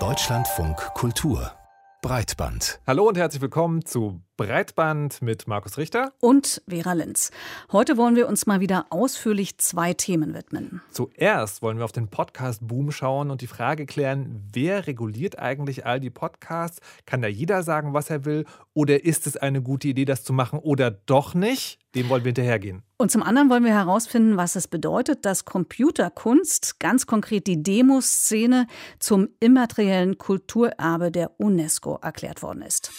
Deutschlandfunk Kultur Breitband. Hallo und herzlich willkommen zu Breitband mit Markus Richter und Vera Linz. Heute wollen wir uns mal wieder ausführlich zwei Themen widmen. Zuerst wollen wir auf den Podcast-Boom schauen und die Frage klären, wer reguliert eigentlich all die Podcasts? Kann da jeder sagen, was er will? Oder ist es eine gute Idee, das zu machen oder doch nicht? Dem wollen wir hinterhergehen. Und zum anderen wollen wir herausfinden, was es bedeutet, dass Computerkunst, ganz konkret die Demoszene, zum immateriellen Kulturerbe der UNESCO erklärt worden ist.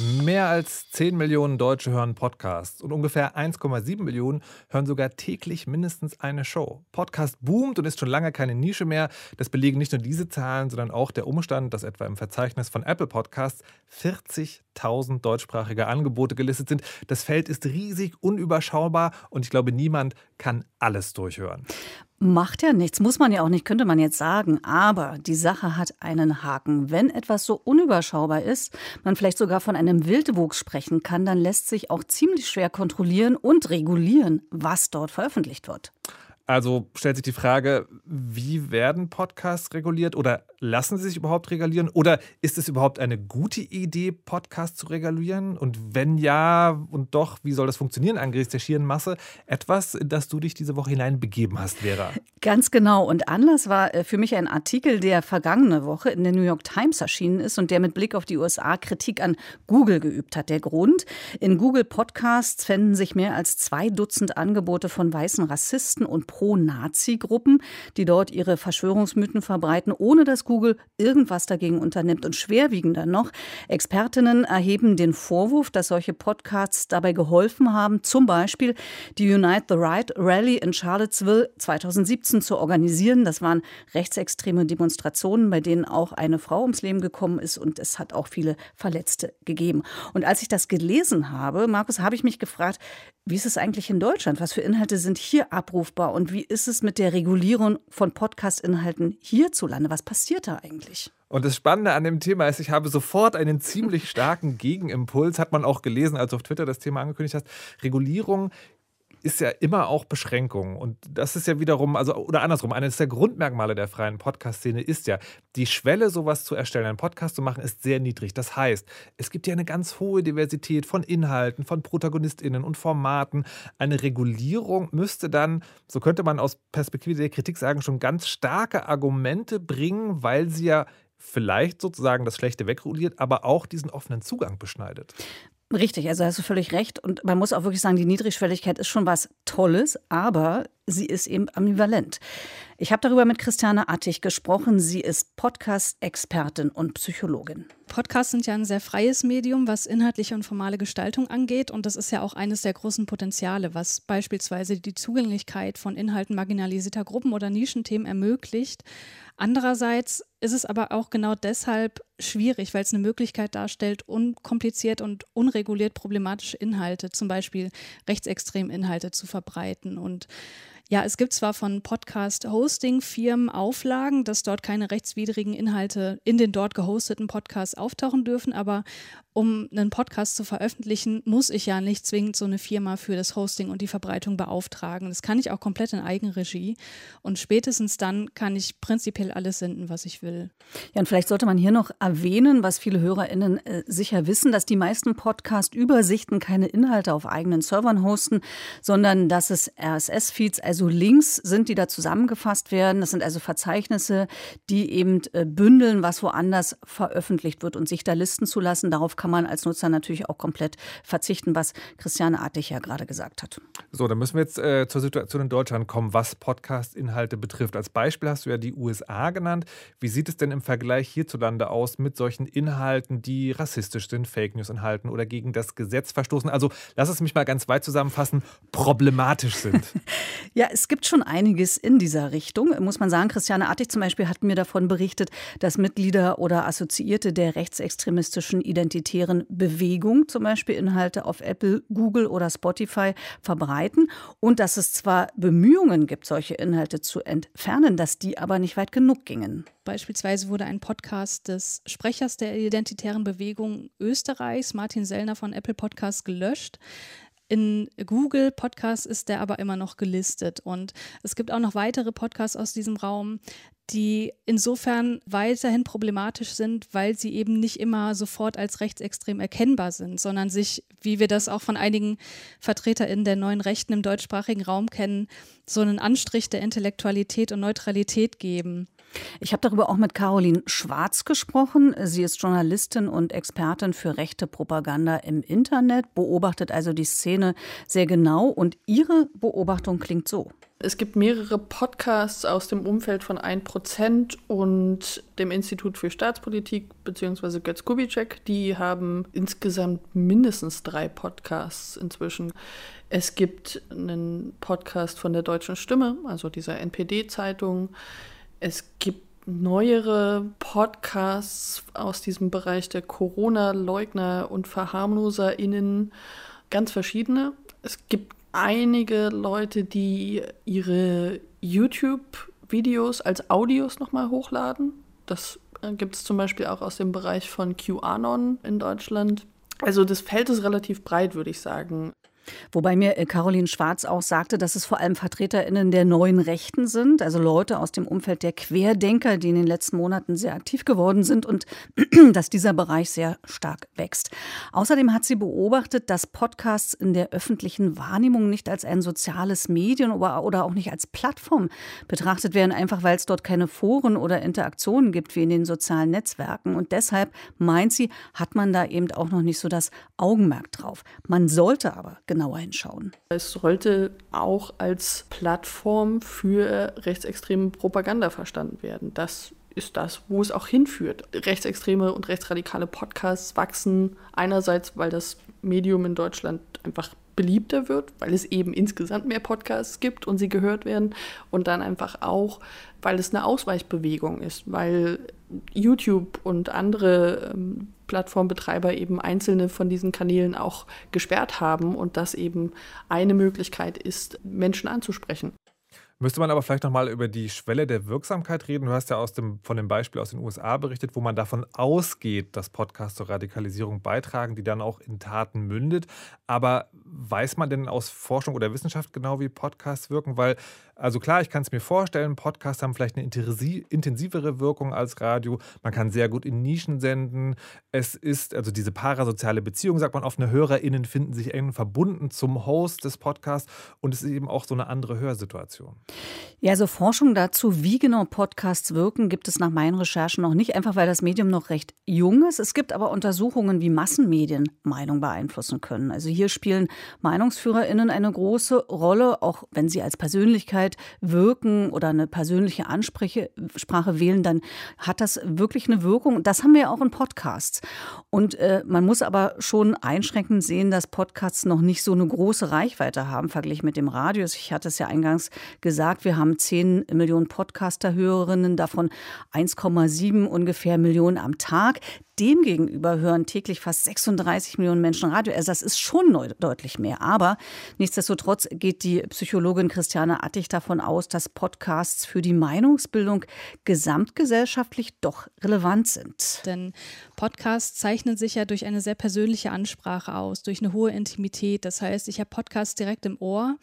Mehr als 10 Millionen Deutsche hören Podcasts und ungefähr 1,7 Millionen hören sogar täglich mindestens eine Show. Podcast boomt und ist schon lange keine Nische mehr. Das belegen nicht nur diese Zahlen, sondern auch der Umstand, dass etwa im Verzeichnis von Apple Podcasts 40.000 deutschsprachige Angebote gelistet sind. Das Feld ist riesig, unüberschaubar und ich glaube, niemand kann alles durchhören. Macht ja nichts, muss man ja auch nicht, könnte man jetzt sagen. Aber die Sache hat einen Haken. Wenn etwas so unüberschaubar ist, man vielleicht sogar von einem Wildwuchs sprechen kann, dann lässt sich auch ziemlich schwer kontrollieren und regulieren, was dort veröffentlicht wird. Also stellt sich die Frage, wie werden Podcasts reguliert oder lassen sie sich überhaupt regulieren? Oder ist es überhaupt eine gute Idee, Podcasts zu regulieren? Und wenn ja und doch, wie soll das funktionieren angesichts der schieren Masse? Etwas, in das du dich diese Woche hineinbegeben hast, Vera. Ganz genau. Und Anlass war äh, für mich ein Artikel, der vergangene Woche in der New York Times erschienen ist und der mit Blick auf die USA Kritik an Google geübt hat. Der Grund, in Google Podcasts fänden sich mehr als zwei Dutzend Angebote von weißen Rassisten und Pro-Nazi-Gruppen, die dort ihre Verschwörungsmythen verbreiten, ohne dass Google irgendwas dagegen unternimmt. Und schwerwiegender noch, Expertinnen erheben den Vorwurf, dass solche Podcasts dabei geholfen haben, zum Beispiel die Unite the Right Rally in Charlottesville 2017 zu organisieren. Das waren rechtsextreme Demonstrationen, bei denen auch eine Frau ums Leben gekommen ist und es hat auch viele Verletzte gegeben. Und als ich das gelesen habe, Markus, habe ich mich gefragt, wie ist es eigentlich in Deutschland? Was für Inhalte sind hier abrufbar? Und wie ist es mit der Regulierung von Podcast-Inhalten hierzulande? Was passiert da eigentlich? Und das Spannende an dem Thema ist, ich habe sofort einen ziemlich starken Gegenimpuls, hat man auch gelesen, als du auf Twitter das Thema angekündigt hast. Regulierung ist ja immer auch Beschränkung. Und das ist ja wiederum, also oder andersrum, eines der Grundmerkmale der freien Podcast-Szene ist ja, die Schwelle, sowas zu erstellen, einen Podcast zu machen, ist sehr niedrig. Das heißt, es gibt ja eine ganz hohe Diversität von Inhalten, von ProtagonistInnen und Formaten. Eine Regulierung müsste dann, so könnte man aus Perspektive der Kritik sagen, schon ganz starke Argumente bringen, weil sie ja vielleicht sozusagen das Schlechte wegreguliert, aber auch diesen offenen Zugang beschneidet. Richtig, also hast du völlig recht. Und man muss auch wirklich sagen, die Niedrigschwelligkeit ist schon was Tolles, aber sie ist eben ambivalent. Ich habe darüber mit Christiane Attig gesprochen. Sie ist Podcast-Expertin und Psychologin. Podcasts sind ja ein sehr freies Medium, was inhaltliche und formale Gestaltung angeht. Und das ist ja auch eines der großen Potenziale, was beispielsweise die Zugänglichkeit von Inhalten marginalisierter Gruppen oder Nischenthemen ermöglicht. Andererseits ist es aber auch genau deshalb schwierig, weil es eine Möglichkeit darstellt, unkompliziert und unreguliert problematische Inhalte, zum Beispiel rechtsextreme Inhalte zu verbreiten. Und ja, es gibt zwar von Podcast-Hosting-Firmen Auflagen, dass dort keine rechtswidrigen Inhalte in den dort gehosteten Podcasts auftauchen dürfen, aber um einen Podcast zu veröffentlichen, muss ich ja nicht zwingend so eine Firma für das Hosting und die Verbreitung beauftragen. Das kann ich auch komplett in Eigenregie. Und spätestens dann kann ich prinzipiell alles senden, was ich will. Ja, und vielleicht sollte man hier noch erwähnen, was viele HörerInnen äh, sicher wissen, dass die meisten Podcast-Übersichten keine Inhalte auf eigenen Servern hosten, sondern dass es RSS-Feeds, also Links sind, die da zusammengefasst werden. Das sind also Verzeichnisse, die eben äh, bündeln, was woanders veröffentlicht wird und sich da listen zu lassen. Darauf kann kann man als Nutzer natürlich auch komplett verzichten, was Christiane Artig ja gerade gesagt hat. So, dann müssen wir jetzt äh, zur Situation in Deutschland kommen, was Podcast-Inhalte betrifft. Als Beispiel hast du ja die USA genannt. Wie sieht es denn im Vergleich hierzulande aus mit solchen Inhalten, die rassistisch sind, Fake News enthalten oder gegen das Gesetz verstoßen? Also lass es mich mal ganz weit zusammenfassen, problematisch sind. ja, es gibt schon einiges in dieser Richtung, muss man sagen. Christiane Artig zum Beispiel hat mir davon berichtet, dass Mitglieder oder Assoziierte der rechtsextremistischen Identität humanitären Bewegung zum Beispiel Inhalte auf Apple, Google oder Spotify verbreiten und dass es zwar Bemühungen gibt, solche Inhalte zu entfernen, dass die aber nicht weit genug gingen. Beispielsweise wurde ein Podcast des Sprechers der identitären Bewegung Österreichs, Martin Sellner von Apple Podcasts, gelöscht. In Google Podcasts ist der aber immer noch gelistet. Und es gibt auch noch weitere Podcasts aus diesem Raum, die insofern weiterhin problematisch sind, weil sie eben nicht immer sofort als rechtsextrem erkennbar sind, sondern sich, wie wir das auch von einigen VertreterInnen der neuen Rechten im deutschsprachigen Raum kennen, so einen Anstrich der Intellektualität und Neutralität geben. Ich habe darüber auch mit Caroline Schwarz gesprochen. Sie ist Journalistin und Expertin für rechte Propaganda im Internet, beobachtet also die Szene sehr genau und ihre Beobachtung klingt so. Es gibt mehrere Podcasts aus dem Umfeld von 1% und dem Institut für Staatspolitik bzw. Götz Kubitschek. Die haben insgesamt mindestens drei Podcasts inzwischen. Es gibt einen Podcast von der Deutschen Stimme, also dieser NPD-Zeitung. Es gibt neuere Podcasts aus diesem Bereich der Corona-Leugner und VerharmloserInnen, ganz verschiedene. Es gibt einige Leute, die ihre YouTube-Videos als Audios nochmal hochladen. Das äh, gibt es zum Beispiel auch aus dem Bereich von QAnon in Deutschland. Also das Feld ist relativ breit, würde ich sagen. Wobei mir äh, Caroline Schwarz auch sagte, dass es vor allem VertreterInnen der neuen Rechten sind, also Leute aus dem Umfeld der Querdenker, die in den letzten Monaten sehr aktiv geworden sind und dass dieser Bereich sehr stark wächst. Außerdem hat sie beobachtet, dass Podcasts in der öffentlichen Wahrnehmung nicht als ein soziales Medium oder auch nicht als Plattform betrachtet werden, einfach weil es dort keine Foren oder Interaktionen gibt wie in den sozialen Netzwerken. Und deshalb meint sie, hat man da eben auch noch nicht so das Augenmerk drauf. Man sollte aber genau genauer hinschauen. Es sollte auch als Plattform für rechtsextreme Propaganda verstanden werden. Das ist das, wo es auch hinführt. Rechtsextreme und rechtsradikale Podcasts wachsen einerseits, weil das Medium in Deutschland einfach beliebter wird, weil es eben insgesamt mehr Podcasts gibt und sie gehört werden und dann einfach auch, weil es eine Ausweichbewegung ist, weil YouTube und andere ähm, Plattformbetreiber eben einzelne von diesen Kanälen auch gesperrt haben und das eben eine Möglichkeit ist, Menschen anzusprechen. Müsste man aber vielleicht nochmal über die Schwelle der Wirksamkeit reden. Du hast ja aus dem, von dem Beispiel aus den USA berichtet, wo man davon ausgeht, dass Podcasts zur Radikalisierung beitragen, die dann auch in Taten mündet. Aber weiß man denn aus Forschung oder Wissenschaft genau, wie Podcasts wirken? Weil also klar, ich kann es mir vorstellen, Podcasts haben vielleicht eine intensivere Wirkung als Radio. Man kann sehr gut in Nischen senden. Es ist, also diese parasoziale Beziehung, sagt man oft, eine HörerInnen finden sich eng verbunden zum Host des Podcasts und es ist eben auch so eine andere Hörsituation. Ja, also Forschung dazu, wie genau Podcasts wirken, gibt es nach meinen Recherchen noch nicht, einfach weil das Medium noch recht jung ist. Es gibt aber Untersuchungen, wie Massenmedien Meinung beeinflussen können. Also hier spielen MeinungsführerInnen eine große Rolle, auch wenn sie als Persönlichkeit wirken oder eine persönliche Ansprache Sprache wählen, dann hat das wirklich eine Wirkung. Das haben wir ja auch in Podcasts. Und äh, man muss aber schon einschränkend sehen, dass Podcasts noch nicht so eine große Reichweite haben, verglichen mit dem Radio. Ich hatte es ja eingangs gesagt, wir haben 10 Millionen Podcaster-Hörerinnen, davon 1,7 ungefähr Millionen am Tag. Demgegenüber hören täglich fast 36 Millionen Menschen Radio. Also das ist schon deutlich mehr. Aber nichtsdestotrotz geht die Psychologin Christiane Attig davon aus, dass Podcasts für die Meinungsbildung gesamtgesellschaftlich doch relevant sind. Denn Podcasts zeichnen sich ja durch eine sehr persönliche Ansprache aus, durch eine hohe Intimität. Das heißt, ich habe Podcasts direkt im Ohr.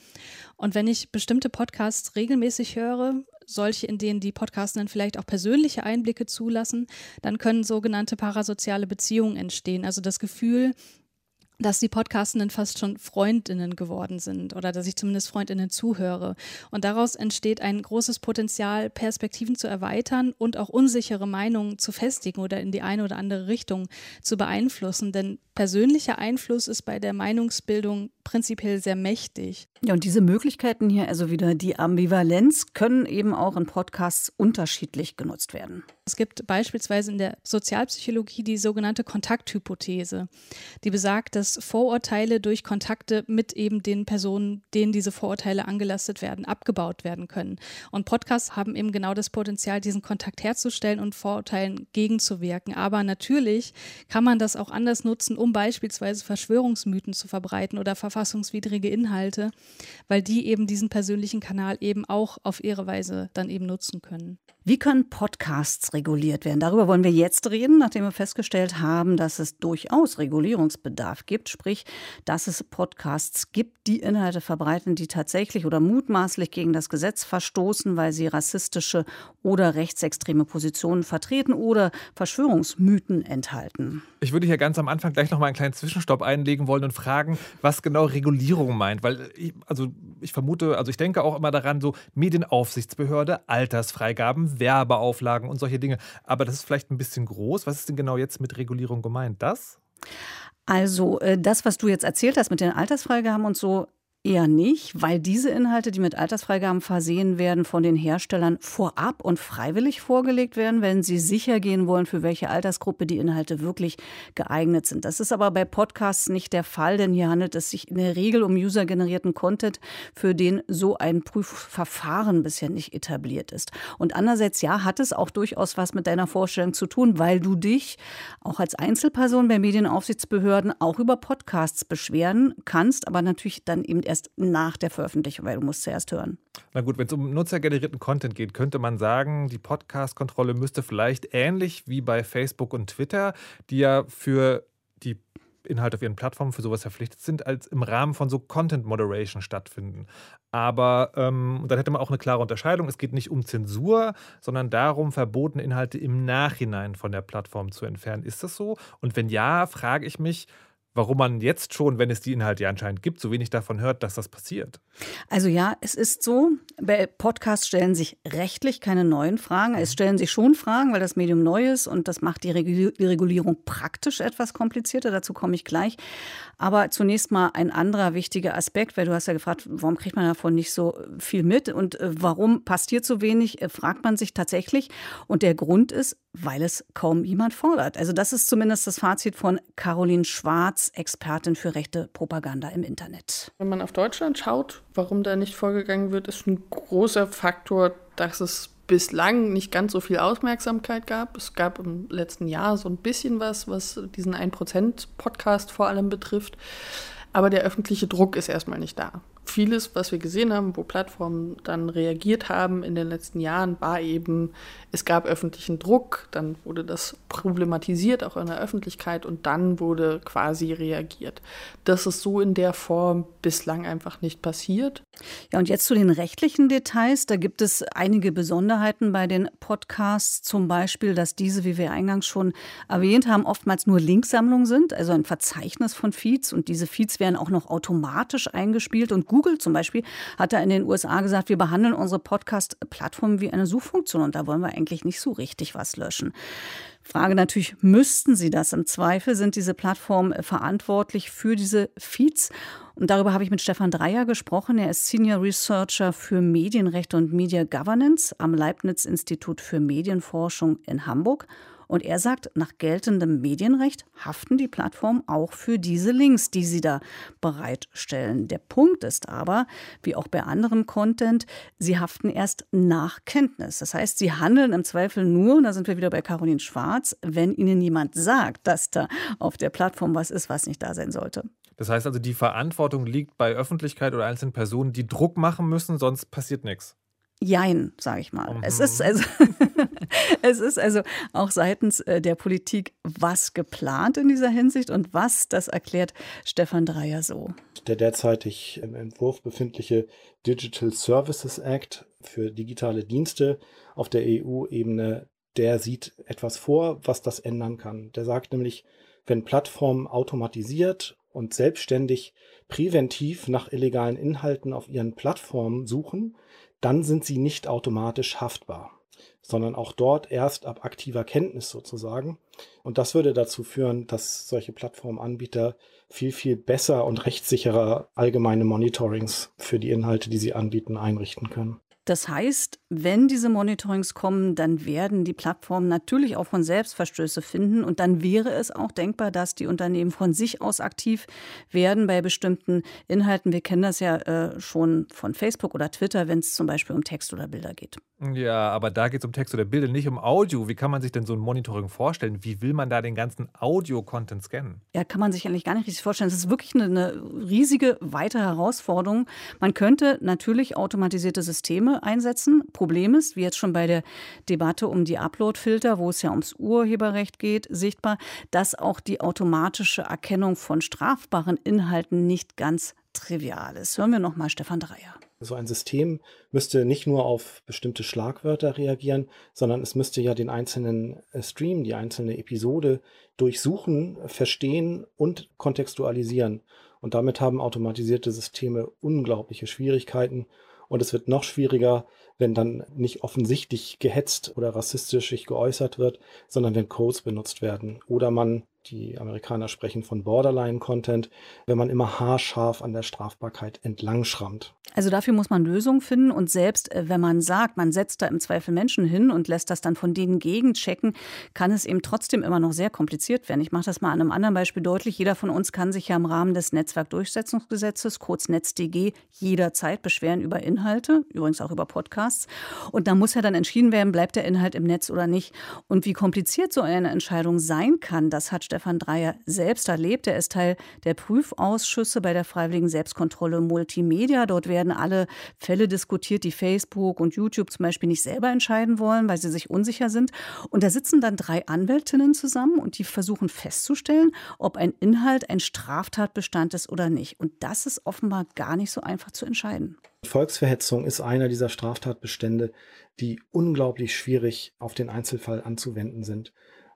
Und wenn ich bestimmte Podcasts regelmäßig höre, solche, in denen die Podcastenden vielleicht auch persönliche Einblicke zulassen, dann können sogenannte parasoziale Beziehungen entstehen. Also das Gefühl, dass die Podcastenden fast schon Freundinnen geworden sind oder dass ich zumindest Freundinnen zuhöre. Und daraus entsteht ein großes Potenzial, Perspektiven zu erweitern und auch unsichere Meinungen zu festigen oder in die eine oder andere Richtung zu beeinflussen. Denn persönlicher Einfluss ist bei der Meinungsbildung prinzipiell sehr mächtig. Ja, und diese Möglichkeiten hier, also wieder die Ambivalenz, können eben auch in Podcasts unterschiedlich genutzt werden. Es gibt beispielsweise in der Sozialpsychologie die sogenannte Kontakthypothese, die besagt, dass Vorurteile durch Kontakte mit eben den Personen, denen diese Vorurteile angelastet werden, abgebaut werden können. Und Podcasts haben eben genau das Potenzial, diesen Kontakt herzustellen und Vorurteilen gegenzuwirken. Aber natürlich kann man das auch anders nutzen, um beispielsweise Verschwörungsmythen zu verbreiten oder verfassungswidrige Inhalte, weil die eben diesen persönlichen Kanal eben auch auf ihre Weise dann eben nutzen können. Wie können Podcasts reguliert werden? Darüber wollen wir jetzt reden, nachdem wir festgestellt haben, dass es durchaus Regulierungsbedarf gibt, sprich, dass es Podcasts gibt, die Inhalte verbreiten, die tatsächlich oder mutmaßlich gegen das Gesetz verstoßen, weil sie rassistische oder rechtsextreme Positionen vertreten oder Verschwörungsmythen enthalten. Ich würde hier ganz am Anfang gleich noch mal einen kleinen Zwischenstopp einlegen wollen und fragen, was genau Regulierung meint, weil ich, also ich vermute, also ich denke auch immer daran, so Medienaufsichtsbehörde, Altersfreigaben, Werbeauflagen und solche Dinge. Aber das ist vielleicht ein bisschen groß. Was ist denn genau jetzt mit Regulierung gemeint? Das? Also äh, das, was du jetzt erzählt hast mit den Altersfreigaben und so, Eher nicht, weil diese Inhalte, die mit Altersfreigaben versehen werden, von den Herstellern vorab und freiwillig vorgelegt werden, wenn sie sicher gehen wollen, für welche Altersgruppe die Inhalte wirklich geeignet sind. Das ist aber bei Podcasts nicht der Fall, denn hier handelt es sich in der Regel um usergenerierten Content, für den so ein Prüfverfahren bisher nicht etabliert ist. Und andererseits, ja, hat es auch durchaus was mit deiner Vorstellung zu tun, weil du dich auch als Einzelperson bei Medienaufsichtsbehörden auch über Podcasts beschweren kannst, aber natürlich dann eben erst nach der Veröffentlichung, weil du musst zuerst hören. Na gut, wenn es um nutzergenerierten Content geht, könnte man sagen, die Podcast-Kontrolle müsste vielleicht ähnlich wie bei Facebook und Twitter, die ja für die Inhalte auf ihren Plattformen für sowas verpflichtet sind, als im Rahmen von so Content Moderation stattfinden. Aber ähm, dann hätte man auch eine klare Unterscheidung. Es geht nicht um Zensur, sondern darum, verbotene Inhalte im Nachhinein von der Plattform zu entfernen. Ist das so? Und wenn ja, frage ich mich, warum man jetzt schon, wenn es die Inhalte ja anscheinend gibt, so wenig davon hört, dass das passiert. Also ja, es ist so, bei Podcasts stellen sich rechtlich keine neuen Fragen. Es stellen sich schon Fragen, weil das Medium neu ist und das macht die Regulierung praktisch etwas komplizierter. Dazu komme ich gleich. Aber zunächst mal ein anderer wichtiger Aspekt, weil du hast ja gefragt, warum kriegt man davon nicht so viel mit und äh, warum passiert so wenig, äh, fragt man sich tatsächlich. Und der Grund ist, weil es kaum jemand fordert. Also das ist zumindest das Fazit von Caroline Schwarz Expertin für rechte Propaganda im Internet. Wenn man auf Deutschland schaut, warum da nicht vorgegangen wird, ist ein großer Faktor, dass es bislang nicht ganz so viel Aufmerksamkeit gab. Es gab im letzten Jahr so ein bisschen was, was diesen 1%-Podcast vor allem betrifft. Aber der öffentliche Druck ist erstmal nicht da vieles, was wir gesehen haben, wo Plattformen dann reagiert haben in den letzten Jahren, war eben, es gab öffentlichen Druck, dann wurde das problematisiert, auch in der Öffentlichkeit, und dann wurde quasi reagiert. Das ist so in der Form bislang einfach nicht passiert. Ja, und jetzt zu den rechtlichen Details. Da gibt es einige Besonderheiten bei den Podcasts, zum Beispiel, dass diese, wie wir eingangs schon erwähnt haben, oftmals nur Linksammlungen sind, also ein Verzeichnis von Feeds, und diese Feeds werden auch noch automatisch eingespielt und Google zum Beispiel hat da in den USA gesagt, wir behandeln unsere Podcast-Plattform wie eine Suchfunktion und da wollen wir eigentlich nicht so richtig was löschen. Frage natürlich, müssten sie das? Im Zweifel sind diese Plattformen verantwortlich für diese Feeds. Und darüber habe ich mit Stefan Dreier gesprochen. Er ist Senior Researcher für Medienrecht und Media Governance am Leibniz Institut für Medienforschung in Hamburg. Und er sagt, nach geltendem Medienrecht haften die Plattformen auch für diese Links, die sie da bereitstellen. Der Punkt ist aber, wie auch bei anderem Content, sie haften erst nach Kenntnis. Das heißt, sie handeln im Zweifel nur, da sind wir wieder bei Caroline Schwarz, wenn ihnen jemand sagt, dass da auf der Plattform was ist, was nicht da sein sollte. Das heißt also, die Verantwortung liegt bei Öffentlichkeit oder einzelnen Personen, die Druck machen müssen, sonst passiert nichts. Jein, sage ich mal. Mhm. Es, ist also, es ist also auch seitens äh, der Politik was geplant in dieser Hinsicht und was, das erklärt Stefan Dreier so. Der derzeitig im Entwurf befindliche Digital Services Act für digitale Dienste auf der EU-Ebene, der sieht etwas vor, was das ändern kann. Der sagt nämlich, wenn Plattformen automatisiert und selbstständig präventiv nach illegalen Inhalten auf ihren Plattformen suchen, dann sind sie nicht automatisch haftbar, sondern auch dort erst ab aktiver Kenntnis sozusagen. Und das würde dazu führen, dass solche Plattformanbieter viel, viel besser und rechtssicherer allgemeine Monitorings für die Inhalte, die sie anbieten, einrichten können. Das heißt, wenn diese Monitorings kommen, dann werden die Plattformen natürlich auch von selbst Verstöße finden. Und dann wäre es auch denkbar, dass die Unternehmen von sich aus aktiv werden bei bestimmten Inhalten. Wir kennen das ja äh, schon von Facebook oder Twitter, wenn es zum Beispiel um Text oder Bilder geht. Ja, aber da geht es um Text oder Bilder, nicht um Audio. Wie kann man sich denn so ein Monitoring vorstellen? Wie will man da den ganzen Audio-Content scannen? Ja, kann man sich eigentlich gar nicht richtig vorstellen. Das ist wirklich eine, eine riesige, weitere Herausforderung. Man könnte natürlich automatisierte Systeme einsetzen. Problem ist, wie jetzt schon bei der Debatte um die Upload-Filter, wo es ja ums Urheberrecht geht, sichtbar, dass auch die automatische Erkennung von strafbaren Inhalten nicht ganz trivial ist. Hören wir nochmal Stefan Dreier. So ein System müsste nicht nur auf bestimmte Schlagwörter reagieren, sondern es müsste ja den einzelnen äh, Stream, die einzelne Episode durchsuchen, verstehen und kontextualisieren. Und damit haben automatisierte Systeme unglaubliche Schwierigkeiten. Und es wird noch schwieriger, wenn dann nicht offensichtlich gehetzt oder rassistisch sich geäußert wird, sondern wenn Codes benutzt werden. Oder man die Amerikaner sprechen von Borderline-Content, wenn man immer haarscharf an der Strafbarkeit entlang schrammt. Also dafür muss man Lösungen finden und selbst äh, wenn man sagt, man setzt da im Zweifel Menschen hin und lässt das dann von denen gegenchecken, kann es eben trotzdem immer noch sehr kompliziert werden. Ich mache das mal an einem anderen Beispiel deutlich. Jeder von uns kann sich ja im Rahmen des Netzwerkdurchsetzungsgesetzes, kurz NetzDG, jederzeit beschweren über Inhalte, übrigens auch über Podcasts. Und da muss ja dann entschieden werden, bleibt der Inhalt im Netz oder nicht. Und wie kompliziert so eine Entscheidung sein kann, das hat Stefan Dreier selbst erlebt. Er ist Teil der Prüfausschüsse bei der Freiwilligen Selbstkontrolle Multimedia. Dort werden alle Fälle diskutiert, die Facebook und YouTube zum Beispiel nicht selber entscheiden wollen, weil sie sich unsicher sind. Und da sitzen dann drei Anwältinnen zusammen und die versuchen festzustellen, ob ein Inhalt ein Straftatbestand ist oder nicht. Und das ist offenbar gar nicht so einfach zu entscheiden. Volksverhetzung ist einer dieser Straftatbestände, die unglaublich schwierig auf den Einzelfall anzuwenden sind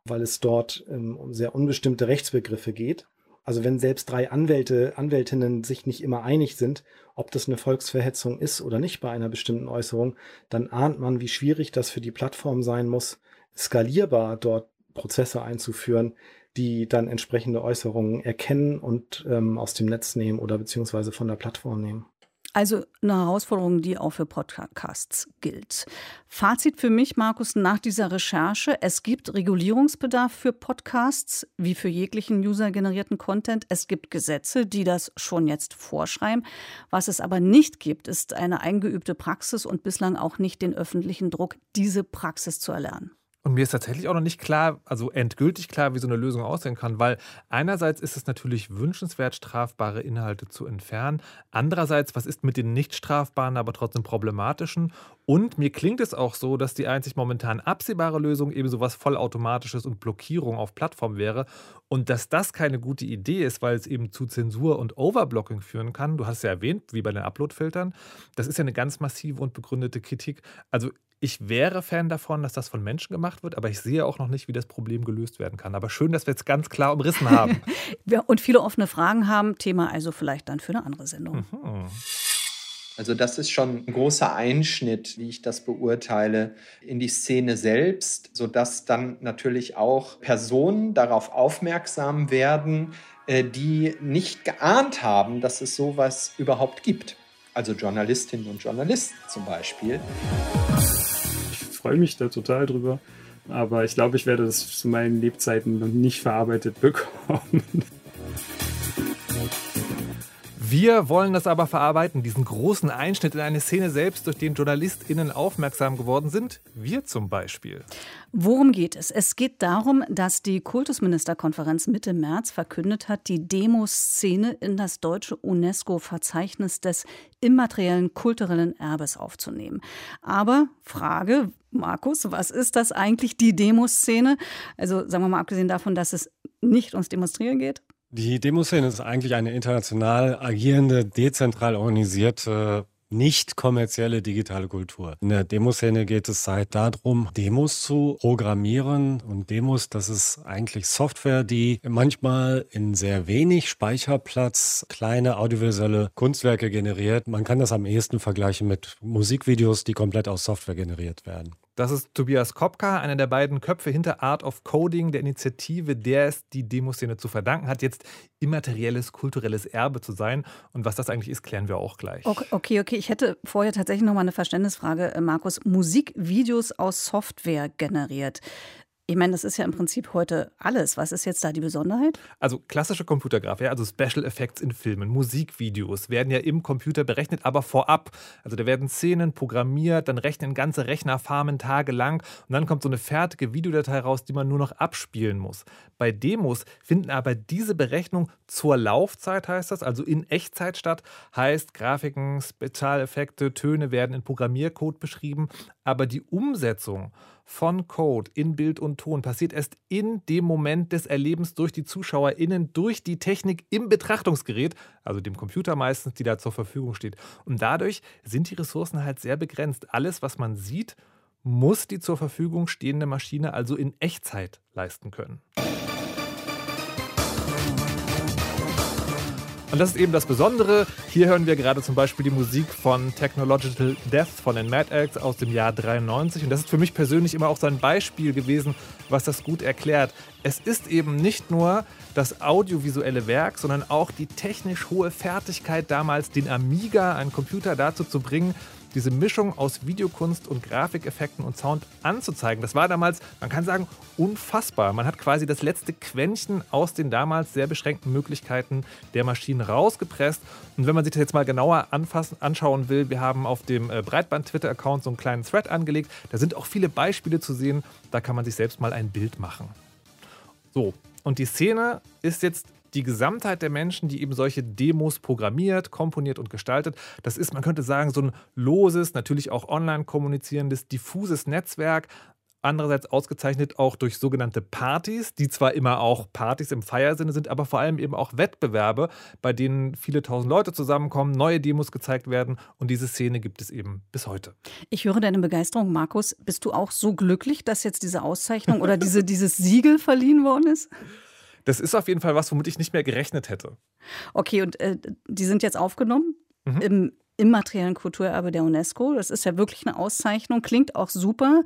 weil es dort ähm, um sehr unbestimmte Rechtsbegriffe geht. Also wenn selbst drei Anwälte, Anwältinnen sich nicht immer einig sind, ob das eine Volksverhetzung ist oder nicht bei einer bestimmten Äußerung, dann ahnt man, wie schwierig das für die Plattform sein muss, skalierbar dort Prozesse einzuführen, die dann entsprechende Äußerungen erkennen und ähm, aus dem Netz nehmen oder beziehungsweise von der Plattform nehmen. Also eine Herausforderung, die auch für Podcasts gilt. Fazit für mich, Markus, nach dieser Recherche, es gibt Regulierungsbedarf für Podcasts, wie für jeglichen usergenerierten Content. Es gibt Gesetze, die das schon jetzt vorschreiben. Was es aber nicht gibt, ist eine eingeübte Praxis und bislang auch nicht den öffentlichen Druck, diese Praxis zu erlernen. Und mir ist tatsächlich auch noch nicht klar, also endgültig klar, wie so eine Lösung aussehen kann, weil einerseits ist es natürlich wünschenswert, strafbare Inhalte zu entfernen. Andererseits, was ist mit den nicht strafbaren, aber trotzdem problematischen? Und mir klingt es auch so, dass die einzig momentan absehbare Lösung eben sowas vollautomatisches und Blockierung auf Plattform wäre. Und dass das keine gute Idee ist, weil es eben zu Zensur und Overblocking führen kann. Du hast es ja erwähnt, wie bei den Uploadfiltern. Das ist ja eine ganz massive und begründete Kritik. Also ich wäre Fan davon, dass das von Menschen gemacht wird, aber ich sehe auch noch nicht, wie das Problem gelöst werden kann. Aber schön, dass wir jetzt ganz klar umrissen haben. und viele offene Fragen haben. Thema also vielleicht dann für eine andere Sendung. Mhm. Also das ist schon ein großer Einschnitt, wie ich das beurteile, in die Szene selbst, sodass dann natürlich auch Personen darauf aufmerksam werden, äh, die nicht geahnt haben, dass es sowas überhaupt gibt. Also Journalistinnen und Journalisten zum Beispiel freue mich da total drüber. Aber ich glaube, ich werde das zu meinen Lebzeiten noch nicht verarbeitet bekommen. Wir wollen das aber verarbeiten, diesen großen Einschnitt in eine Szene selbst, durch den JournalistInnen aufmerksam geworden sind. Wir zum Beispiel. Worum geht es? Es geht darum, dass die Kultusministerkonferenz Mitte März verkündet hat, die Demoszene in das deutsche UNESCO-Verzeichnis des immateriellen kulturellen Erbes aufzunehmen. Aber Frage, Markus, was ist das eigentlich, die Demoszene? Also sagen wir mal abgesehen davon, dass es nicht ums Demonstrieren geht. Die Demoszene ist eigentlich eine international agierende, dezentral organisierte nicht kommerzielle digitale Kultur. In der Demoszene geht es seit darum, Demos zu programmieren. Und Demos, das ist eigentlich Software, die manchmal in sehr wenig Speicherplatz kleine audiovisuelle Kunstwerke generiert. Man kann das am ehesten vergleichen mit Musikvideos, die komplett aus Software generiert werden. Das ist Tobias Kopka, einer der beiden Köpfe hinter Art of Coding, der Initiative, der es die Demoszene zu verdanken hat, jetzt immaterielles kulturelles Erbe zu sein. Und was das eigentlich ist, klären wir auch gleich. Okay, okay. Ich hätte vorher tatsächlich noch mal eine Verständnisfrage, äh, Markus. Musikvideos aus Software generiert. Ich meine, das ist ja im Prinzip heute alles. Was ist jetzt da die Besonderheit? Also klassische Computergrafik, also Special Effects in Filmen, Musikvideos werden ja im Computer berechnet, aber vorab. Also da werden Szenen programmiert, dann rechnen ganze Rechnerfarmen tagelang und dann kommt so eine fertige Videodatei raus, die man nur noch abspielen muss. Bei Demos finden aber diese Berechnungen zur Laufzeit, heißt das, also in Echtzeit statt, heißt Grafiken, Spezialeffekte, Töne werden in Programmiercode beschrieben, aber die Umsetzung von Code in Bild und Ton passiert erst in dem Moment des Erlebens durch die ZuschauerInnen, durch die Technik im Betrachtungsgerät, also dem Computer meistens, die da zur Verfügung steht. Und dadurch sind die Ressourcen halt sehr begrenzt. Alles, was man sieht, muss die zur Verfügung stehende Maschine also in Echtzeit leisten können. Und das ist eben das Besondere. Hier hören wir gerade zum Beispiel die Musik von Technological Death von den Mad Acts aus dem Jahr 93. Und das ist für mich persönlich immer auch so ein Beispiel gewesen, was das gut erklärt. Es ist eben nicht nur das audiovisuelle Werk, sondern auch die technisch hohe Fertigkeit damals, den Amiga, einen Computer dazu zu bringen, diese Mischung aus Videokunst und Grafikeffekten und Sound anzuzeigen. Das war damals, man kann sagen, unfassbar. Man hat quasi das letzte Quäntchen aus den damals sehr beschränkten Möglichkeiten der Maschinen rausgepresst. Und wenn man sich das jetzt mal genauer anfassen, anschauen will, wir haben auf dem äh, Breitband-Twitter-Account so einen kleinen Thread angelegt. Da sind auch viele Beispiele zu sehen. Da kann man sich selbst mal ein Bild machen. So, und die Szene ist jetzt die Gesamtheit der Menschen, die eben solche Demos programmiert, komponiert und gestaltet, das ist, man könnte sagen, so ein loses, natürlich auch online kommunizierendes, diffuses Netzwerk. Andererseits ausgezeichnet auch durch sogenannte Partys, die zwar immer auch Partys im Feiersinne sind, aber vor allem eben auch Wettbewerbe, bei denen viele tausend Leute zusammenkommen, neue Demos gezeigt werden und diese Szene gibt es eben bis heute. Ich höre deine Begeisterung, Markus. Bist du auch so glücklich, dass jetzt diese Auszeichnung oder diese, dieses Siegel verliehen worden ist? Das ist auf jeden Fall was, womit ich nicht mehr gerechnet hätte. Okay, und äh, die sind jetzt aufgenommen mhm. im immateriellen Kulturerbe der UNESCO. Das ist ja wirklich eine Auszeichnung, klingt auch super.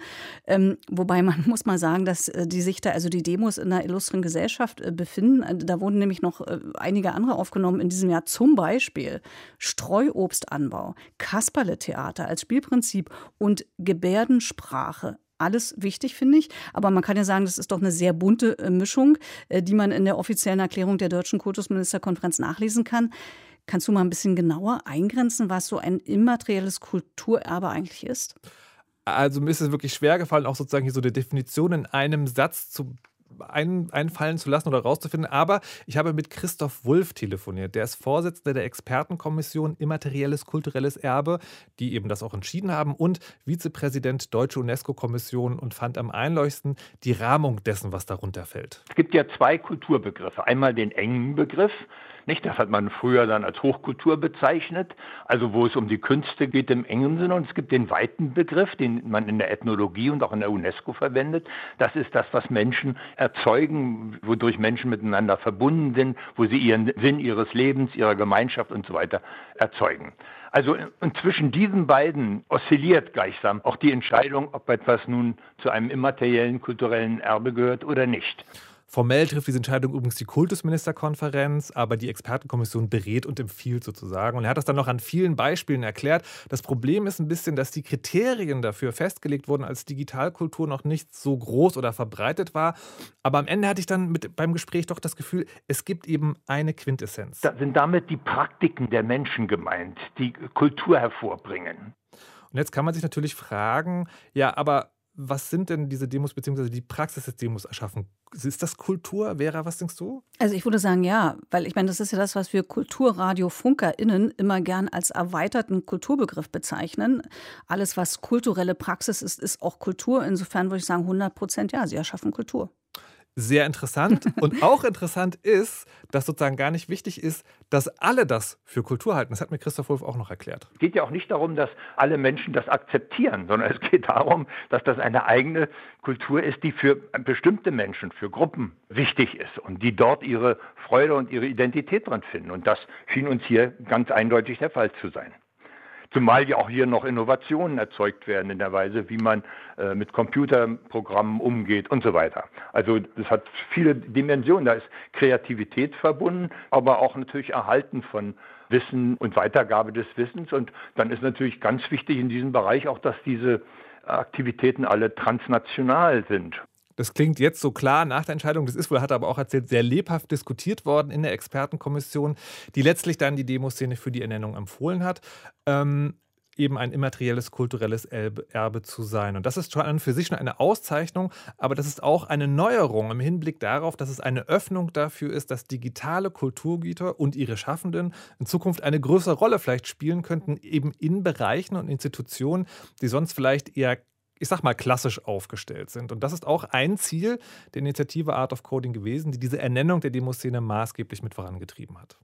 Ähm, wobei man muss mal sagen, dass äh, die sich da, also die Demos in einer illustren Gesellschaft äh, befinden. Äh, da wurden nämlich noch äh, einige andere aufgenommen in diesem Jahr. Zum Beispiel Streuobstanbau, Kasperle-Theater als Spielprinzip und Gebärdensprache alles wichtig, finde ich. Aber man kann ja sagen, das ist doch eine sehr bunte äh, Mischung, äh, die man in der offiziellen Erklärung der Deutschen Kultusministerkonferenz nachlesen kann. Kannst du mal ein bisschen genauer eingrenzen, was so ein immaterielles Kulturerbe eigentlich ist? Also mir ist es wirklich schwer gefallen, auch sozusagen hier so eine Definition in einem Satz zu ein, einfallen zu lassen oder rauszufinden. Aber ich habe mit Christoph Wulff telefoniert. Der ist Vorsitzender der Expertenkommission Immaterielles Kulturelles Erbe, die eben das auch entschieden haben, und Vizepräsident Deutsche UNESCO-Kommission und fand am einleuchtendsten die Rahmung dessen, was darunter fällt. Es gibt ja zwei Kulturbegriffe. Einmal den engen Begriff, nicht? Das hat man früher dann als Hochkultur bezeichnet, also wo es um die Künste geht im engen Sinne. Und es gibt den weiten Begriff, den man in der Ethnologie und auch in der UNESCO verwendet. Das ist das, was Menschen erzeugen, wodurch Menschen miteinander verbunden sind, wo sie ihren Sinn ihres Lebens, ihrer Gemeinschaft und so weiter erzeugen. Also und zwischen diesen beiden oszilliert gleichsam auch die Entscheidung, ob etwas nun zu einem immateriellen kulturellen Erbe gehört oder nicht. Formell trifft diese Entscheidung übrigens die Kultusministerkonferenz, aber die Expertenkommission berät und empfiehlt sozusagen. Und er hat das dann noch an vielen Beispielen erklärt. Das Problem ist ein bisschen, dass die Kriterien dafür festgelegt wurden, als Digitalkultur noch nicht so groß oder verbreitet war. Aber am Ende hatte ich dann mit, beim Gespräch doch das Gefühl, es gibt eben eine Quintessenz. Da sind damit die Praktiken der Menschen gemeint, die Kultur hervorbringen. Und jetzt kann man sich natürlich fragen, ja, aber was sind denn diese Demos beziehungsweise die Praxis des Demos erschaffen? Ist das Kultur? Vera, was denkst du? Also ich würde sagen, ja, weil ich meine, das ist ja das, was wir KulturradiofunkerInnen immer gern als erweiterten Kulturbegriff bezeichnen. Alles, was kulturelle Praxis ist, ist auch Kultur. Insofern würde ich sagen, 100 Prozent, ja, sie erschaffen Kultur sehr interessant. Und auch interessant ist, dass sozusagen gar nicht wichtig ist, dass alle das für Kultur halten. Das hat mir Christoph Wolf auch noch erklärt. Es geht ja auch nicht darum, dass alle Menschen das akzeptieren, sondern es geht darum, dass das eine eigene Kultur ist, die für bestimmte Menschen, für Gruppen wichtig ist und die dort ihre Freude und ihre Identität dran finden. Und das schien uns hier ganz eindeutig der Fall zu sein. Zumal ja auch hier noch Innovationen erzeugt werden in der Weise, wie man äh, mit Computerprogrammen umgeht und so weiter. Also das hat viele Dimensionen. Da ist Kreativität verbunden, aber auch natürlich Erhalten von Wissen und Weitergabe des Wissens. Und dann ist natürlich ganz wichtig in diesem Bereich auch, dass diese Aktivitäten alle transnational sind. Das klingt jetzt so klar nach der Entscheidung. Das ist wohl, hat aber auch erzählt, sehr lebhaft diskutiert worden in der Expertenkommission, die letztlich dann die Demoszene für die Ernennung empfohlen hat. Ähm, eben ein immaterielles kulturelles Erbe zu sein. Und das ist schon für sich schon eine Auszeichnung, aber das ist auch eine Neuerung im Hinblick darauf, dass es eine Öffnung dafür ist, dass digitale Kulturgüter und ihre Schaffenden in Zukunft eine größere Rolle vielleicht spielen könnten, eben in Bereichen und Institutionen, die sonst vielleicht eher ich sag mal, klassisch aufgestellt sind. Und das ist auch ein Ziel der Initiative Art of Coding gewesen, die diese Ernennung der Demoszene maßgeblich mit vorangetrieben hat.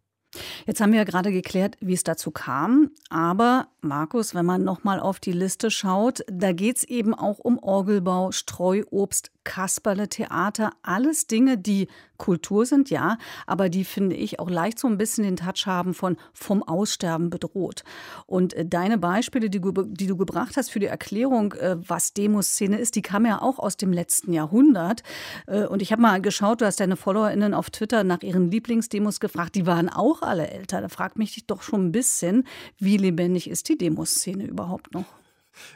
Jetzt haben wir ja gerade geklärt, wie es dazu kam. Aber Markus, wenn man nochmal auf die Liste schaut, da geht es eben auch um Orgelbau, Streuobst, Kasperle, Theater, alles Dinge, die Kultur sind, ja, aber die finde ich auch leicht so ein bisschen den Touch haben von vom Aussterben bedroht. Und äh, deine Beispiele, die, die du gebracht hast für die Erklärung, äh, was Demoszene ist, die kamen ja auch aus dem letzten Jahrhundert. Äh, und ich habe mal geschaut, du hast deine FollowerInnen auf Twitter nach ihren Lieblingsdemos gefragt, die waren auch alle älter. Da fragt mich doch schon ein bisschen, wie lebendig ist die Demoszene überhaupt noch?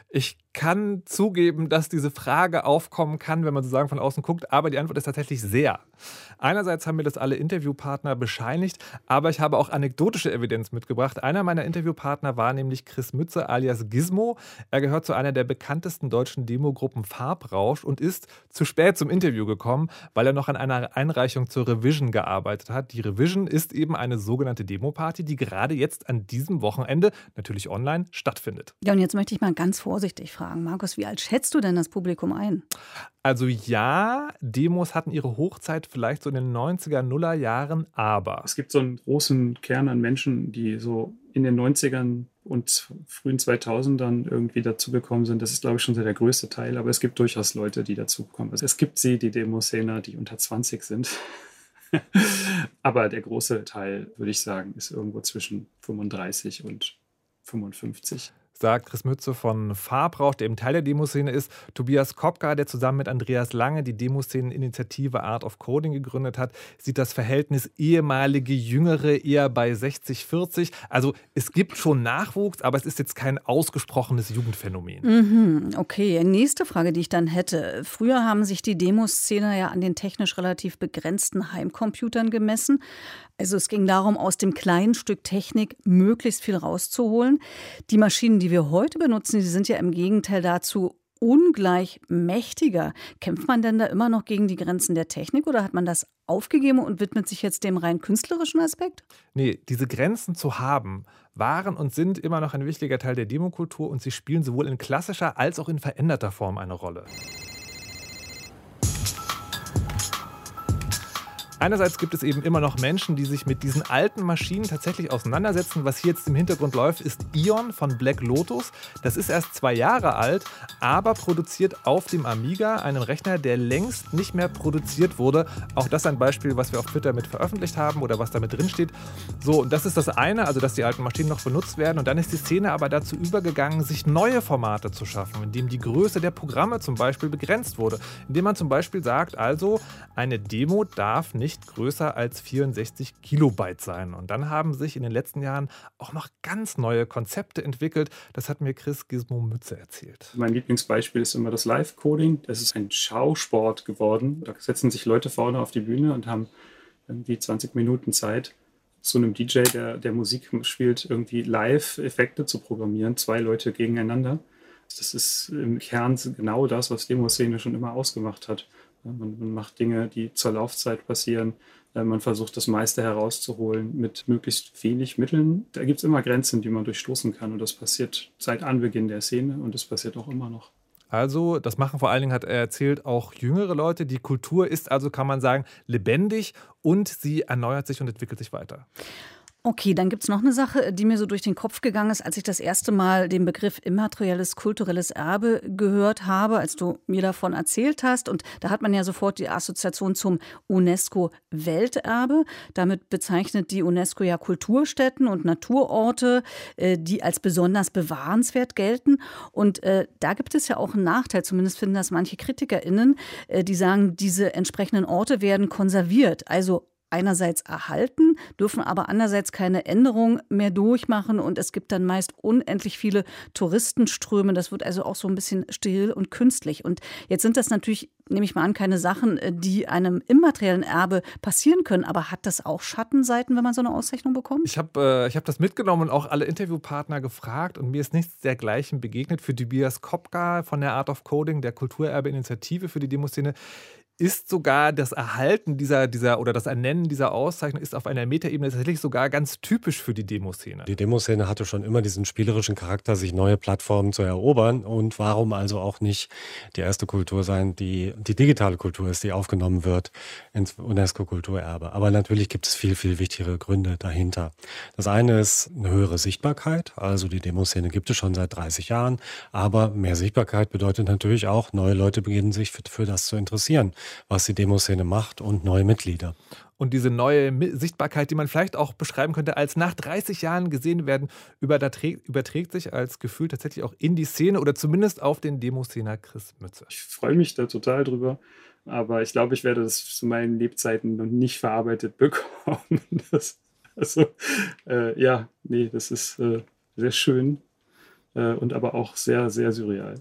Ich kann zugeben, dass diese Frage aufkommen kann, wenn man sozusagen von außen guckt, aber die Antwort ist tatsächlich sehr. Einerseits haben mir das alle Interviewpartner bescheinigt, aber ich habe auch anekdotische Evidenz mitgebracht. Einer meiner Interviewpartner war nämlich Chris Mütze alias Gizmo. Er gehört zu einer der bekanntesten deutschen Demogruppen Farbrausch und ist zu spät zum Interview gekommen, weil er noch an einer Einreichung zur Revision gearbeitet hat. Die Revision ist eben eine sogenannte Demoparty, die gerade jetzt an diesem Wochenende, natürlich online, stattfindet. Ja, und jetzt möchte ich mal ganz vorsichtig fragen fragen. Markus, wie alt schätzt du denn das Publikum ein? Also ja, Demos hatten ihre Hochzeit vielleicht so in den 90er, Nuller Jahren, aber. Es gibt so einen großen Kern an Menschen, die so in den 90ern und frühen 2000ern irgendwie dazugekommen sind. Das ist, glaube ich, schon so der größte Teil, aber es gibt durchaus Leute, die dazukommen. Also es gibt sie, die Demoszene, die unter 20 sind. aber der große Teil, würde ich sagen, ist irgendwo zwischen 35 und 55 sagt Chris Mütze von Farbrauch, der eben Teil der Demoszene ist. Tobias Kopka, der zusammen mit Andreas Lange die Demoszenen-Initiative Art of Coding gegründet hat, sieht das Verhältnis ehemalige Jüngere eher bei 60-40. Also es gibt schon Nachwuchs, aber es ist jetzt kein ausgesprochenes Jugendphänomen. Mhm, okay, nächste Frage, die ich dann hätte. Früher haben sich die Demoszene ja an den technisch relativ begrenzten Heimcomputern gemessen. Also es ging darum, aus dem kleinen Stück Technik möglichst viel rauszuholen. Die Maschinen, die wir heute benutzen, die sind ja im Gegenteil dazu ungleich mächtiger. Kämpft man denn da immer noch gegen die Grenzen der Technik oder hat man das aufgegeben und widmet sich jetzt dem rein künstlerischen Aspekt? Nee, diese Grenzen zu haben, waren und sind immer noch ein wichtiger Teil der Demokultur und sie spielen sowohl in klassischer als auch in veränderter Form eine Rolle. Einerseits gibt es eben immer noch Menschen, die sich mit diesen alten Maschinen tatsächlich auseinandersetzen. Was hier jetzt im Hintergrund läuft, ist Ion von Black Lotus. Das ist erst zwei Jahre alt, aber produziert auf dem Amiga, einem Rechner, der längst nicht mehr produziert wurde. Auch das ein Beispiel, was wir auf Twitter mit veröffentlicht haben oder was da mit drin steht. So, und das ist das eine, also dass die alten Maschinen noch benutzt werden. Und dann ist die Szene aber dazu übergegangen, sich neue Formate zu schaffen, indem die Größe der Programme zum Beispiel begrenzt wurde. Indem man zum Beispiel sagt, also eine Demo darf nicht nicht größer als 64 Kilobyte sein. Und dann haben sich in den letzten Jahren auch noch ganz neue Konzepte entwickelt. Das hat mir Chris Gizmo Mütze erzählt. Mein Lieblingsbeispiel ist immer das Live-Coding. Das ist ein Schausport geworden. Da setzen sich Leute vorne auf die Bühne und haben irgendwie 20 Minuten Zeit, zu einem DJ, der, der Musik spielt, irgendwie Live-Effekte zu programmieren, zwei Leute gegeneinander. Das ist im Kern genau das, was Demoszene schon immer ausgemacht hat. Man, macht Dinge, die zur Laufzeit passieren. Äh, man versucht das meiste herauszuholen mit möglichst wenig Mitteln. Da gibt es immer Grenzen, die man durchstoßen kann. Und das passiert seit Anbeginn der Szene und das passiert auch immer noch. Also, das machen vor allen Dingen, hat er erzählt, auch jüngere Leute. Die Kultur ist also, kann man sagen, lebendig und sie erneuert sich und entwickelt sich weiter. Okay, dann gibt es noch eine Sache, die mir so durch den Kopf gegangen ist, als ich das erste Mal den Begriff immaterielles kulturelles Erbe gehört habe, als du mir davon erzählt hast. Und da hat man ja sofort die Assoziation zum UNESCO-Welterbe. Damit bezeichnet die UNESCO ja Kulturstätten und Naturorte, äh, die als besonders bewahrenswert gelten. Und äh, da gibt es ja auch einen Nachteil, zumindest finden das manche KritikerInnen, äh, die sagen, diese entsprechenden Orte werden konserviert. Also einerseits erhalten, dürfen aber andererseits keine Änderung mehr durchmachen und es gibt dann meist unendlich viele Touristenströme. Das wird also auch so ein bisschen steril und künstlich. Und jetzt sind das natürlich, nehme ich mal an, keine Sachen, äh, die einem immateriellen Erbe passieren können. Aber hat das auch Schattenseiten, wenn man so eine Auszeichnung bekommt? Ich habe äh, hab das mitgenommen und auch alle Interviewpartner gefragt und mir ist nichts dergleichen begegnet. Für Tobias Kopka von der Art of Coding, der Kulturerbe-Initiative für die Demoszene, ist sogar das Erhalten dieser, dieser oder das Ernennen dieser Auszeichnung ist auf einer Metaebene tatsächlich sogar ganz typisch für die Demoszene. Die Demoszene hatte schon immer diesen spielerischen Charakter, sich neue Plattformen zu erobern. Und warum also auch nicht die erste Kultur sein, die die digitale Kultur ist, die aufgenommen wird ins UNESCO-Kulturerbe. Aber natürlich gibt es viel, viel wichtigere Gründe dahinter. Das eine ist eine höhere Sichtbarkeit. Also die Demoszene gibt es schon seit 30 Jahren. Aber mehr Sichtbarkeit bedeutet natürlich auch, neue Leute beginnen sich für, für das zu interessieren was die Demoszene macht und neue Mitglieder. Und diese neue Sichtbarkeit, die man vielleicht auch beschreiben könnte, als nach 30 Jahren gesehen werden, überträgt sich als Gefühl tatsächlich auch in die Szene oder zumindest auf den Demoszener Chris Mütze. Ich freue mich da total drüber, aber ich glaube, ich werde das zu meinen Lebzeiten noch nicht verarbeitet bekommen. Das, also, äh, ja, nee, das ist äh, sehr schön äh, und aber auch sehr, sehr surreal.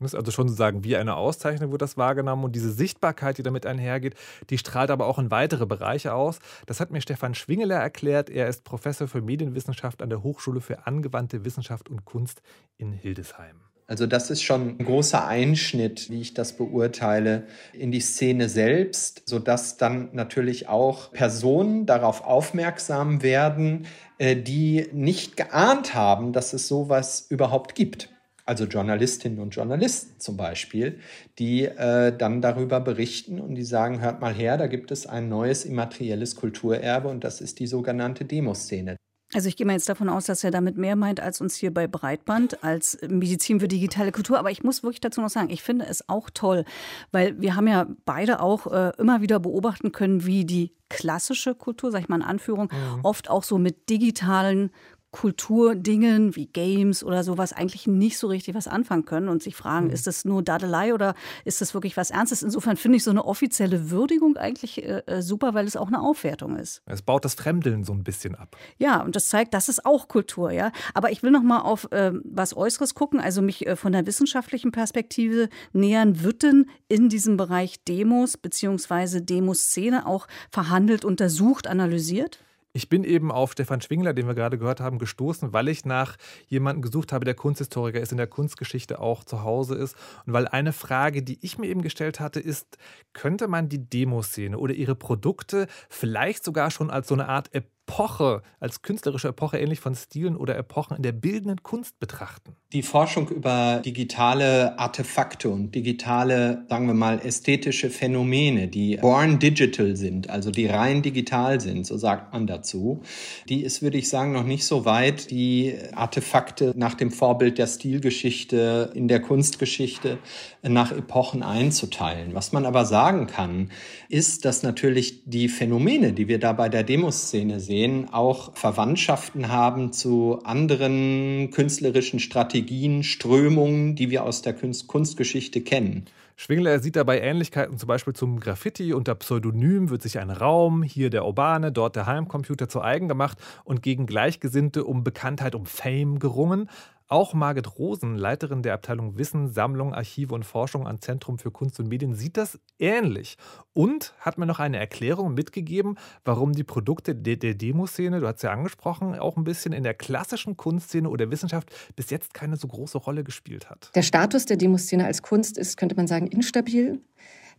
Also schon sozusagen wie eine Auszeichnung wird das wahrgenommen und diese Sichtbarkeit, die damit einhergeht, die strahlt aber auch in weitere Bereiche aus. Das hat mir Stefan Schwingeler erklärt. Er ist Professor für Medienwissenschaft an der Hochschule für angewandte Wissenschaft und Kunst in Hildesheim. Also das ist schon ein großer Einschnitt, wie ich das beurteile, in die Szene selbst, sodass dann natürlich auch Personen darauf aufmerksam werden, äh, die nicht geahnt haben, dass es sowas überhaupt gibt also Journalistinnen und Journalisten zum Beispiel, die äh, dann darüber berichten und die sagen, hört mal her, da gibt es ein neues immaterielles Kulturerbe und das ist die sogenannte Demoszene. Also ich gehe mal jetzt davon aus, dass er damit mehr meint als uns hier bei Breitband, als Medizin für digitale Kultur. Aber ich muss wirklich dazu noch sagen, ich finde es auch toll, weil wir haben ja beide auch äh, immer wieder beobachten können, wie die klassische Kultur, sag ich mal in Anführung, mhm. oft auch so mit digitalen Kulturdingen wie Games oder sowas eigentlich nicht so richtig was anfangen können und sich fragen, mhm. ist das nur Dadelei oder ist das wirklich was Ernstes? Insofern finde ich so eine offizielle Würdigung eigentlich äh, äh, super, weil es auch eine Aufwertung ist. Es baut das Fremdeln so ein bisschen ab. Ja, und das zeigt, das ist auch Kultur, ja. Aber ich will noch mal auf äh, was Äußeres gucken, also mich äh, von der wissenschaftlichen Perspektive nähern. Wird denn in diesem Bereich Demos bzw. Demoszene auch verhandelt, untersucht, analysiert? Ich bin eben auf Stefan Schwingler, den wir gerade gehört haben, gestoßen, weil ich nach jemandem gesucht habe, der Kunsthistoriker ist, in der Kunstgeschichte auch zu Hause ist. Und weil eine Frage, die ich mir eben gestellt hatte, ist, könnte man die Demoszene oder ihre Produkte vielleicht sogar schon als so eine Art Epoche, als künstlerische Epoche ähnlich von Stilen oder Epochen in der bildenden Kunst betrachten? Die Forschung über digitale Artefakte und digitale, sagen wir mal, ästhetische Phänomene, die born digital sind, also die rein digital sind, so sagt man dazu, die ist, würde ich sagen, noch nicht so weit, die Artefakte nach dem Vorbild der Stilgeschichte in der Kunstgeschichte nach Epochen einzuteilen. Was man aber sagen kann, ist, dass natürlich die Phänomene, die wir da bei der Demoszene sehen, auch Verwandtschaften haben zu anderen künstlerischen Strategien, Strömungen, die wir aus der Kunst Kunstgeschichte kennen. Schwingler sieht dabei Ähnlichkeiten zum Beispiel zum Graffiti. Unter Pseudonym wird sich ein Raum, hier der urbane, dort der Heimcomputer zu eigen gemacht und gegen Gleichgesinnte um Bekanntheit, um Fame gerungen. Auch Margit Rosen, Leiterin der Abteilung Wissen, Sammlung, Archive und Forschung am Zentrum für Kunst und Medien, sieht das ähnlich und hat mir noch eine Erklärung mitgegeben, warum die Produkte der, der Demoszene, du hast ja angesprochen, auch ein bisschen in der klassischen Kunstszene oder Wissenschaft bis jetzt keine so große Rolle gespielt hat. Der Status der Demoszene als Kunst ist, könnte man sagen, instabil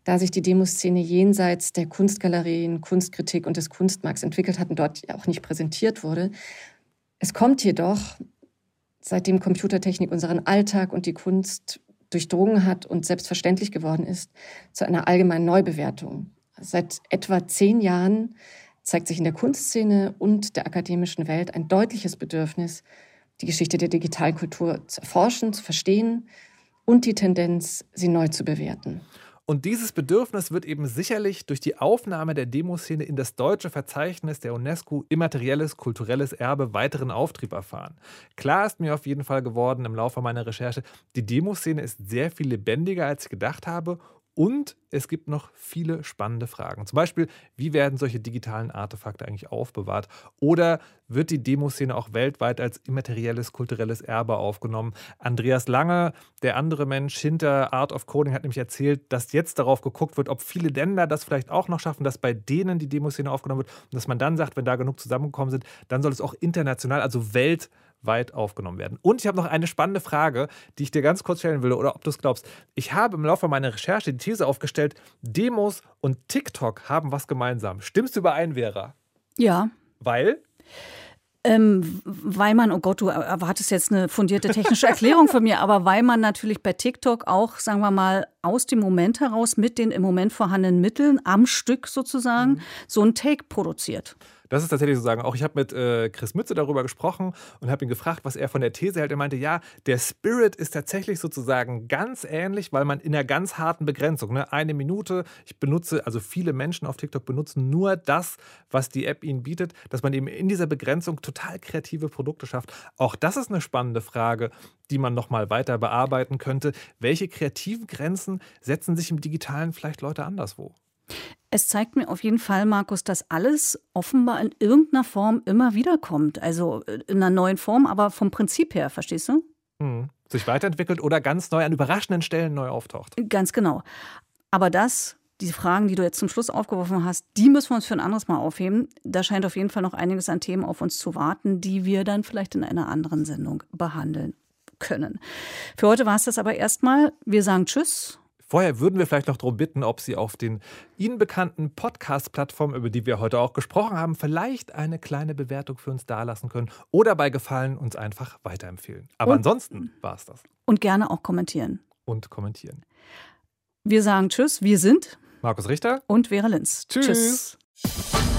da sich die Demoszene jenseits der Kunstgalerien, Kunstkritik und des Kunstmarkts entwickelt hat und dort auch nicht präsentiert wurde. Es kommt jedoch seitdem Computertechnik unseren Alltag und die Kunst durchdrungen hat und selbstverständlich geworden ist, zu einer allgemeinen Neubewertung. Seit etwa zehn Jahren zeigt sich in der Kunstszene und der akademischen Welt ein deutliches Bedürfnis, die Geschichte der Digitalkultur zu erforschen, zu verstehen und die Tendenz, sie neu zu bewerten. Und dieses Bedürfnis wird eben sicherlich durch die Aufnahme der Demoszene in das deutsche Verzeichnis der UNESCO immaterielles kulturelles Erbe weiteren Auftrieb erfahren. Klar ist mir auf jeden Fall geworden im Laufe meiner Recherche, die Demoszene ist sehr viel lebendiger, als ich gedacht habe und es gibt noch viele spannende Fragen. Zum Beispiel, wie werden solche digitalen Artefakte eigentlich aufbewahrt? Oder wird die Demoszene auch weltweit als immaterielles kulturelles Erbe aufgenommen? Andreas Lange, der andere Mensch hinter Art of Coding, hat nämlich erzählt, dass jetzt darauf geguckt wird, ob viele Länder das vielleicht auch noch schaffen, dass bei denen die Demoszene aufgenommen wird und dass man dann sagt, wenn da genug zusammengekommen sind, dann soll es auch international, also weltweit weit aufgenommen werden. Und ich habe noch eine spannende Frage, die ich dir ganz kurz stellen will, oder ob du es glaubst. Ich habe im Laufe meiner Recherche die These aufgestellt, Demos und TikTok haben was gemeinsam. Stimmst du überein, Vera? Ja. Weil? Ähm, weil man, oh Gott, du erwartest jetzt eine fundierte technische Erklärung von mir, aber weil man natürlich bei TikTok auch, sagen wir mal, aus dem Moment heraus mit den im Moment vorhandenen Mitteln am Stück sozusagen mhm. so ein Take produziert. Das ist tatsächlich so sagen. Auch ich habe mit äh, Chris Mütze darüber gesprochen und habe ihn gefragt, was er von der These hält. Er meinte, ja, der Spirit ist tatsächlich sozusagen ganz ähnlich, weil man in einer ganz harten Begrenzung, ne, eine Minute, ich benutze, also viele Menschen auf TikTok benutzen nur das, was die App ihnen bietet, dass man eben in dieser Begrenzung total kreative Produkte schafft. Auch das ist eine spannende Frage, die man nochmal weiter bearbeiten könnte. Welche kreativen Grenzen setzen sich im Digitalen vielleicht Leute anderswo? Es zeigt mir auf jeden Fall, Markus, dass alles offenbar in irgendeiner Form immer wieder kommt. Also äh, in einer neuen Form, aber vom Prinzip her, verstehst du? Hm. Sich weiterentwickelt oder ganz neu an überraschenden Stellen neu auftaucht. Ganz genau. Aber das, diese Fragen, die du jetzt zum Schluss aufgeworfen hast, die müssen wir uns für ein anderes Mal aufheben. Da scheint auf jeden Fall noch einiges an Themen auf uns zu warten, die wir dann vielleicht in einer anderen Sendung behandeln können. Für heute war es das aber erstmal. Wir sagen Tschüss Vorher würden wir vielleicht noch darum bitten, ob Sie auf den Ihnen bekannten Podcast-Plattformen, über die wir heute auch gesprochen haben, vielleicht eine kleine Bewertung für uns dalassen können oder bei Gefallen uns einfach weiterempfehlen. Aber und, ansonsten war es das. Und gerne auch kommentieren. Und kommentieren. Wir sagen Tschüss, wir sind Markus Richter und Vera Linz. Tschüss. tschüss.